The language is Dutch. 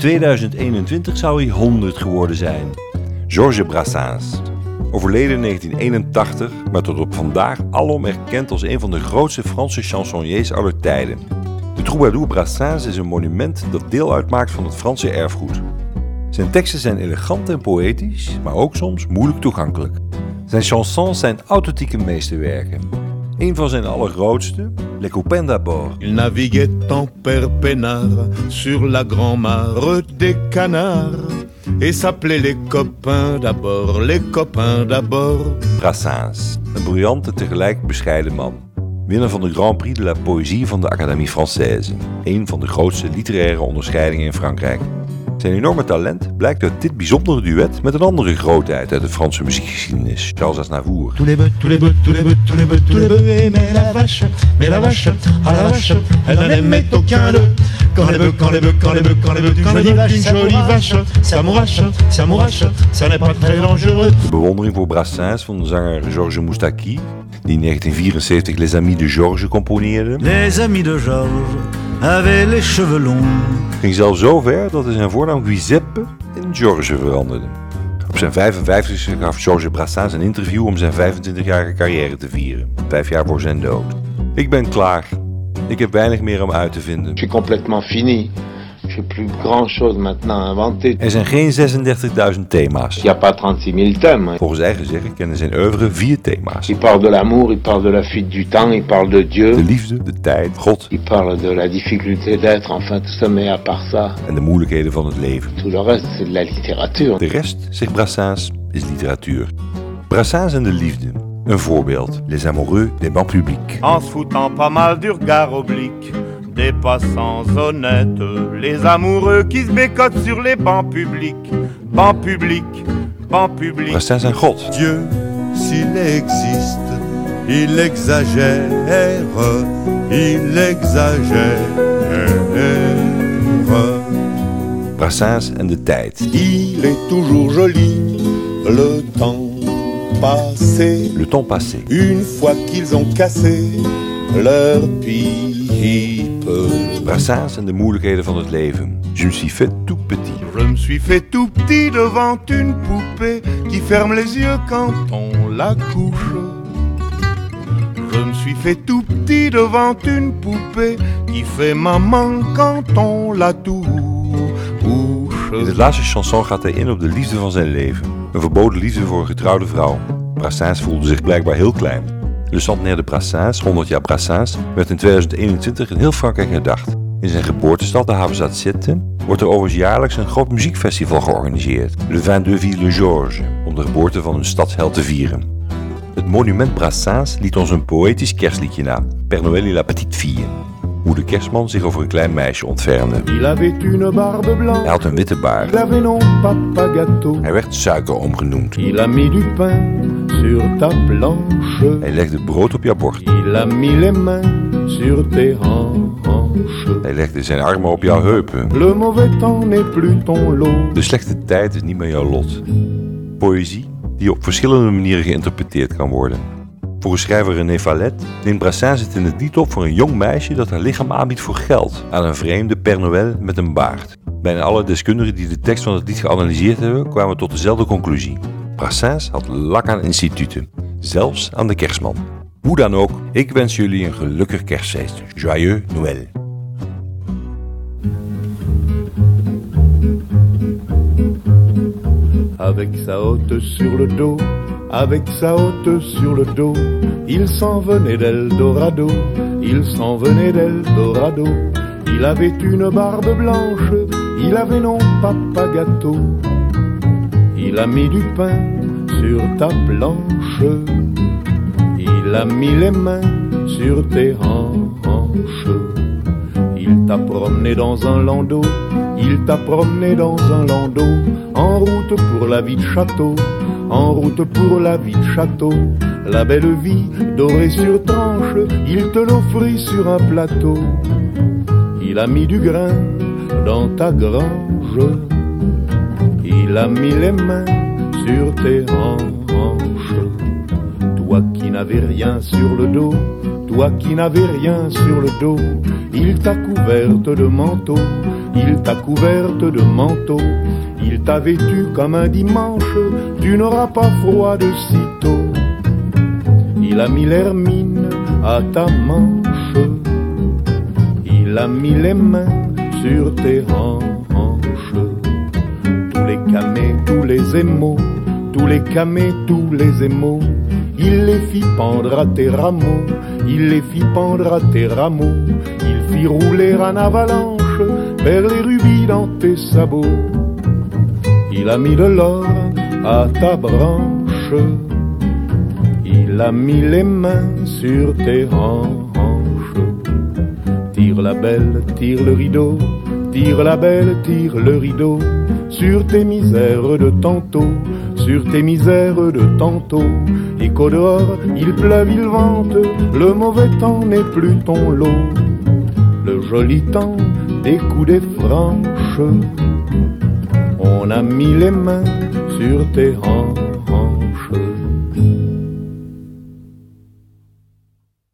2021 zou hij 100 geworden zijn. Georges Brassens. Overleden in 1981, maar tot op vandaag alom erkend als een van de grootste Franse chansonniers aller tijden. De troubadour Brassens is een monument dat deel uitmaakt van het Franse erfgoed. Zijn teksten zijn elegant en poëtisch, maar ook soms moeilijk toegankelijk. Zijn chansons zijn authentieke meesterwerken. Een van zijn allergrootste, Les Copains d'Abord. Il naviguait en père peinard sur la grand-mare des canards et s'appelait les copains d'abord, les copains d'abord. Brassens, een briljante tegelijk bescheiden man. Winnaar van de Grand Prix de la Poésie van de Académie Française, een van de grootste literaire onderscheidingen in Frankrijk. Zijn enorme talent blijkt uit dit bijzondere duet met een andere grootheid uit de Franse muziekgeschiedenis, Charles Aznavour. Quand les bœufs, quand les bœufs, quand les bœufs, quand les bœufs, une jolie vache, ça mourache, ça mourache, ça n'est pas très dangereux. De bewondering voor Brassens van de zanger Georges Moustaki, die in 1974 Les Amis de Georges componeerde, Les amis de Georges avaient les cheveux longs. ging zelfs zo ver dat hij zijn voornaam Giuseppe in Georges veranderde. Op zijn 55e gaf Georges Brassens een interview om zijn 25-jarige carrière te vieren, vijf jaar voor zijn dood. Ik ben klaar. Ik heb weinig meer om uit te vinden. Je suis complètement fini. J'ai plus grand chose maintenant à inventer. Er zijn geen 36.000 thema's. Il n'y a pas 36 000 thèmes. Volgens eigen zeggen kennen zijn oeuvre vier thema's. Il parle de l'amour, il parle de la fuite du temps, il parle de Dieu, De liefde, de tijd, God il parle de la difficulté d'être, enfin tout ça, mais à part ça, en de moeilijkheden van het leven. tout le reste c'est de la littérature. De rest, zegt Brassens, is literatuur. Brassens en de liefde. Een voorbeeld. Les amoureux des bancs publics. en se foutant pas mal du regard oblique des passants honnêtes, les amoureux qui se bécotent sur les bancs publics, bancs publics, bancs publics. God. Dieu, s'il existe, il exagère, il exagère. Brassens en de tijd. Il est toujours joli, le temps passé. Le temps passé. Une fois qu'ils ont cassé leur pipe. Brassens en de moeilijkheden van het leven. Je me suis fait tout petit. Je me suis fait tout petit devant une poupée qui ferme les yeux quand on la couche. Je me suis fait tout petit devant une poupée qui fait maman quand on la touche. In het laatste chanson gaat hij in op de liefde van zijn leven. Een verboden liefde voor een getrouwde vrouw. Brassens voelde zich blijkbaar heel klein. Le Centenaire de Brassens, 100 jaar Brassens, werd in 2021 in heel Frankrijk herdacht. In zijn geboortestad, de havenstad Sète, wordt er overigens jaarlijks een groot muziekfestival georganiseerd. Le Vin de Ville Georges, om de geboorte van hun stadsheld te vieren. Het monument Brassens liet ons een poëtisch kerstliedje na, Père Noël et la petite fille. Hoe de kerstman zich over een klein meisje ontfermde. Hij had een witte baard. Hij werd suikeroom genoemd. Hij legde brood op jouw bord. Hij legde zijn armen op jouw heupen. De slechte tijd is niet meer jouw lot. Poëzie die op verschillende manieren geïnterpreteerd kan worden. Volgens schrijver René Vallet neemt Brassens het in het lied op voor een jong meisje dat haar lichaam aanbiedt voor geld aan een vreemde Père Noël met een baard. Bijna alle deskundigen die de tekst van het lied geanalyseerd hebben kwamen tot dezelfde conclusie. Brassens had lak aan instituten, zelfs aan de kerstman. Hoe dan ook, ik wens jullie een gelukkig kerstfeest. Joyeux Noël. Avec sa hotte sur le dos, avec sa hotte sur le dos, il s'en venait d'Eldorado, il s'en venait d'Eldorado. Il avait une barbe blanche, il avait non papa gâteau. Il a mis du pain sur ta planche, il a mis les mains sur tes hanches. Il t'a promené dans un landau, il t'a promené dans un landau, en route pour la vie de château, en route pour la vie de château. La belle vie dorée sur tranche, il te l'offrit sur un plateau. Il a mis du grain dans ta grange, il a mis les mains sur tes hanches. toi qui n'avais rien sur le dos, toi qui n'avais rien sur le dos, il t'a couverte de manteau, il t'a couverte de manteau, il t'a vêtu comme un dimanche, tu n'auras pas froid de sitôt. Il a mis l'hermine à ta manche, il a mis les mains sur tes hanches, tous les camés, tous les émaux, tous les camés, tous les émaux, il les fit pendre à tes rameaux, il les fit pendre à tes rameaux, il fit rouler en avalanche vers les rubis dans tes sabots. Il a mis de l'or à ta branche, il a mis les mains sur tes hanches. Tire la belle, tire le rideau, tire la belle, tire le rideau sur tes misères de tantôt, sur tes misères de tantôt. Qu'au dehors, il pleuve, il vente, le mauvais temps n'est plus ton lot. Le joli temps des coups des franches, on a mis les mains sur tes hanches.